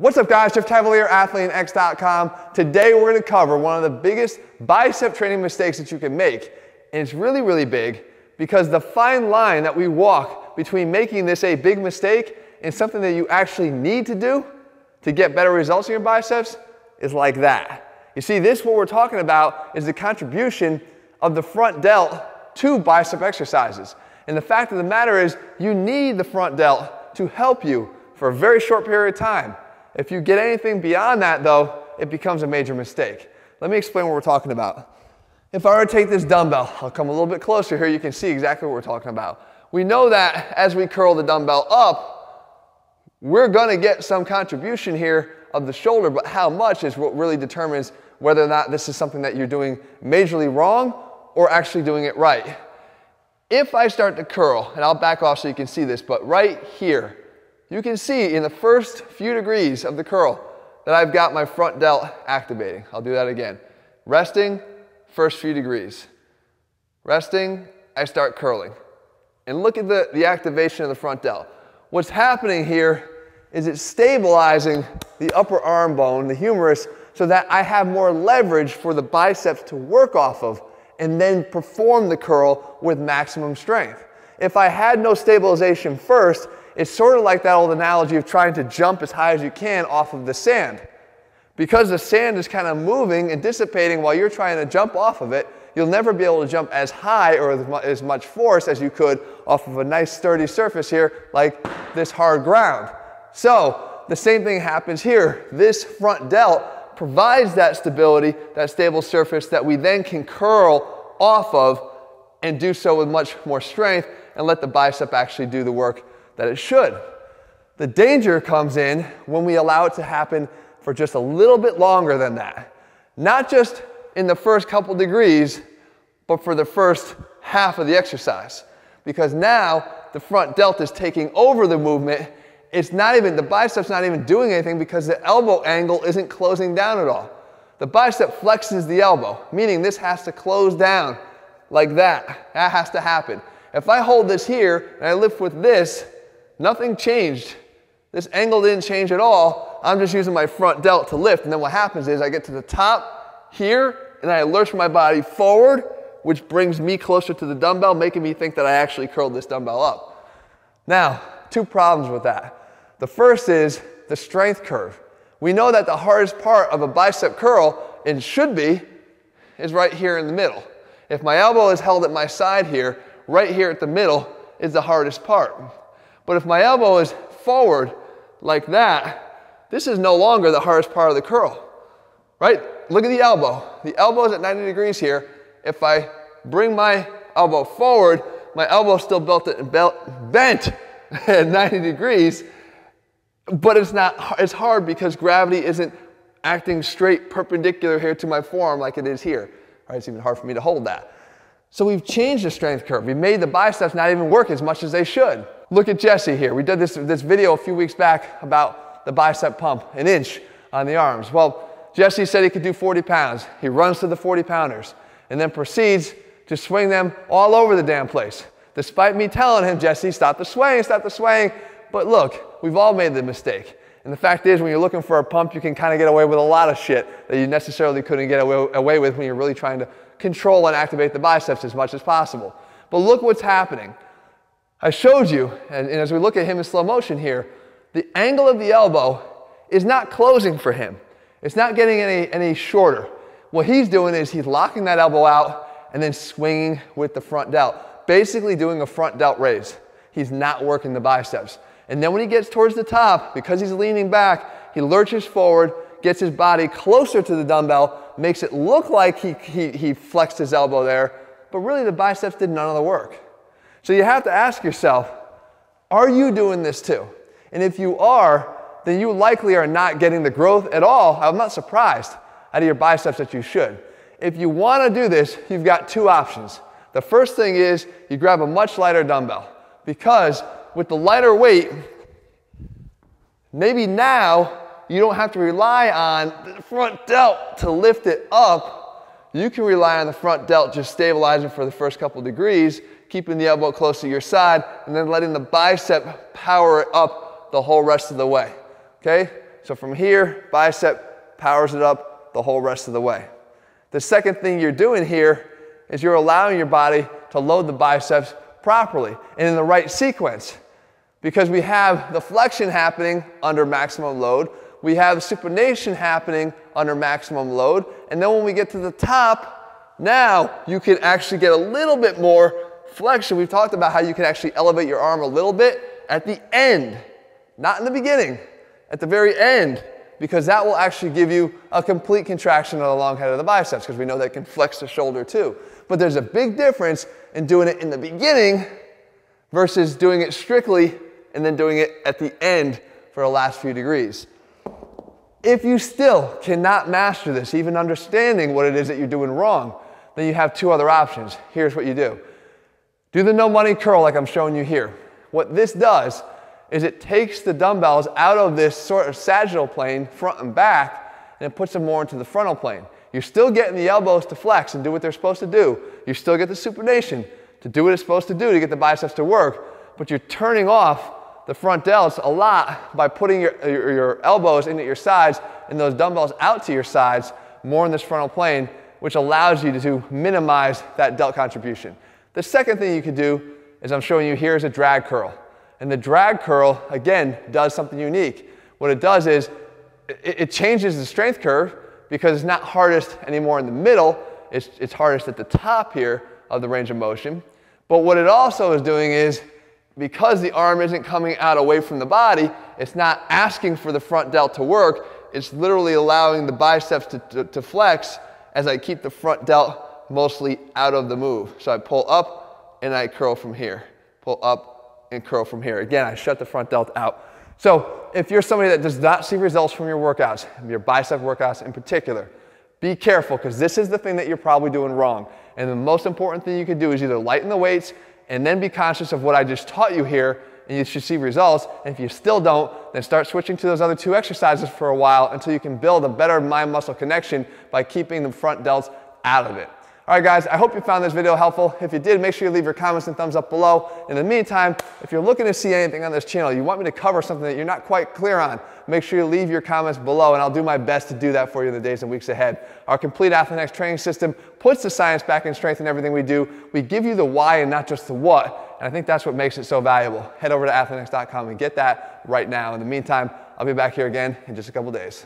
What's up guys, Jeff Cavaliere, AthleanX.com. Today we're gonna cover one of the biggest bicep training mistakes that you can make. And it's really, really big because the fine line that we walk between making this a big mistake and something that you actually need to do to get better results in your biceps is like that. You see, this what we're talking about is the contribution of the front delt to bicep exercises. And the fact of the matter is you need the front delt to help you for a very short period of time. If you get anything beyond that, though, it becomes a major mistake. Let me explain what we're talking about. If I were to take this dumbbell, I'll come a little bit closer here, you can see exactly what we're talking about. We know that as we curl the dumbbell up, we're gonna get some contribution here of the shoulder, but how much is what really determines whether or not this is something that you're doing majorly wrong or actually doing it right. If I start to curl, and I'll back off so you can see this, but right here, you can see in the first few degrees of the curl that I've got my front delt activating. I'll do that again. Resting, first few degrees. Resting, I start curling. And look at the, the activation of the front delt. What's happening here is it's stabilizing the upper arm bone, the humerus, so that I have more leverage for the biceps to work off of and then perform the curl with maximum strength. If I had no stabilization first, it's sort of like that old analogy of trying to jump as high as you can off of the sand. Because the sand is kind of moving and dissipating while you're trying to jump off of it, you'll never be able to jump as high or as much force as you could off of a nice sturdy surface here like this hard ground. So the same thing happens here. This front delt provides that stability, that stable surface that we then can curl off of and do so with much more strength and let the bicep actually do the work that it should. The danger comes in when we allow it to happen for just a little bit longer than that. Not just in the first couple degrees, but for the first half of the exercise. Because now the front delt is taking over the movement. It's not even, the bicep's not even doing anything because the elbow angle isn't closing down at all. The bicep flexes the elbow, meaning this has to close down like that. That has to happen. If I hold this here and I lift with this, Nothing changed. This angle didn't change at all. I'm just using my front delt to lift. And then what happens is I get to the top here and I lurch my body forward, which brings me closer to the dumbbell, making me think that I actually curled this dumbbell up. Now, two problems with that. The first is the strength curve. We know that the hardest part of a bicep curl, and should be, is right here in the middle. If my elbow is held at my side here, right here at the middle is the hardest part. But if my elbow is forward like that, this is no longer the hardest part of the curl, right? Look at the elbow. The elbow is at 90 degrees here. If I bring my elbow forward, my elbow is still bent at 90 degrees, but it's not, it's hard because gravity isn't acting straight perpendicular here to my forearm like it is here. Right? It's even hard for me to hold that. So we've changed the strength curve. We've made the biceps not even work as much as they should. Look at Jesse here. We did this, this video a few weeks back about the bicep pump, an inch on the arms. Well, Jesse said he could do 40 pounds. He runs to the 40 pounders and then proceeds to swing them all over the damn place. Despite me telling him, Jesse, stop the swaying, stop the swaying. But look, we've all made the mistake. And the fact is, when you're looking for a pump, you can kind of get away with a lot of shit that you necessarily couldn't get away, away with when you're really trying to control and activate the biceps as much as possible. But look what's happening. I showed you, and, and as we look at him in slow motion here, the angle of the elbow is not closing for him. It's not getting any, any shorter. What he's doing is he's locking that elbow out and then swinging with the front delt, basically doing a front delt raise. He's not working the biceps. And then when he gets towards the top, because he's leaning back, he lurches forward, gets his body closer to the dumbbell, makes it look like he, he, he flexed his elbow there, but really the biceps did none of the work. So you have to ask yourself, are you doing this too? And if you are, then you likely are not getting the growth at all. I'm not surprised out of your biceps that you should. If you want to do this, you've got two options. The first thing is you grab a much lighter dumbbell because with the lighter weight, maybe now you don't have to rely on the front delt to lift it up. You can rely on the front delt just stabilizing for the first couple degrees keeping the elbow close to your side, and then letting the bicep power it up the whole rest of the way. Okay? So from here, bicep powers it up the whole rest of the way. The second thing you're doing here is you're allowing your body to load the biceps properly and in the right sequence. Because we have the flexion happening under maximum load, we have supination happening under maximum load, and then when we get to the top, now you can actually get a little bit more flexion. We've talked about how you can actually elevate your arm a little bit at the end, not in the beginning, at the very end, because that will actually give you a complete contraction of the long head of the biceps, because we know that can flex the shoulder too. But there's a big difference in doing it in the beginning versus doing it strictly and then doing it at the end for the last few degrees. If you still cannot master this, even understanding what it is that you're doing wrong, then you have two other options. Here's what you do. Do the no money curl like I'm showing you here. What this does is it takes the dumbbells out of this sort of sagittal plane, front and back, and it puts them more into the frontal plane. You're still getting the elbows to flex and do what they're supposed to do. You still get the supination to do what it's supposed to do to get the biceps to work, but you're turning off the front delts a lot by putting your, your, your elbows into your sides and those dumbbells out to your sides more in this frontal plane, which allows you to minimize that delt contribution. The second thing you could do, as I'm showing you here, is a drag curl. And the drag curl, again, does something unique. What it does is it, it changes the strength curve because it's not hardest anymore in the middle, it's, it's hardest at the top here of the range of motion. But what it also is doing is because the arm isn't coming out away from the body, it's not asking for the front delt to work, it's literally allowing the biceps to, to, to flex as I keep the front delt mostly out of the move. So I pull up and I curl from here. Pull up and curl from here. Again, I shut the front delt out. So if you're somebody that does not see results from your workouts, your bicep workouts in particular, be careful because this is the thing that you're probably doing wrong. And the most important thing you can do is either lighten the weights and then be conscious of what I just taught you here and you should see results. And if you still don't, then start switching to those other two exercises for a while until you can build a better mind muscle connection by keeping the front delts out of it. All right, guys, I hope you found this video helpful. If you did, make sure you leave your comments and thumbs up below. In the meantime, if you're looking to see anything on this channel, you want me to cover something that you're not quite clear on, make sure you leave your comments below and I'll do my best to do that for you in the days and weeks ahead. Our complete Athlean training system puts the science back in strength in everything we do. We give you the why and not just the what. And I think that's what makes it so valuable. Head over to athleanx.com and get that right now. In the meantime, I'll be back here again in just a couple days.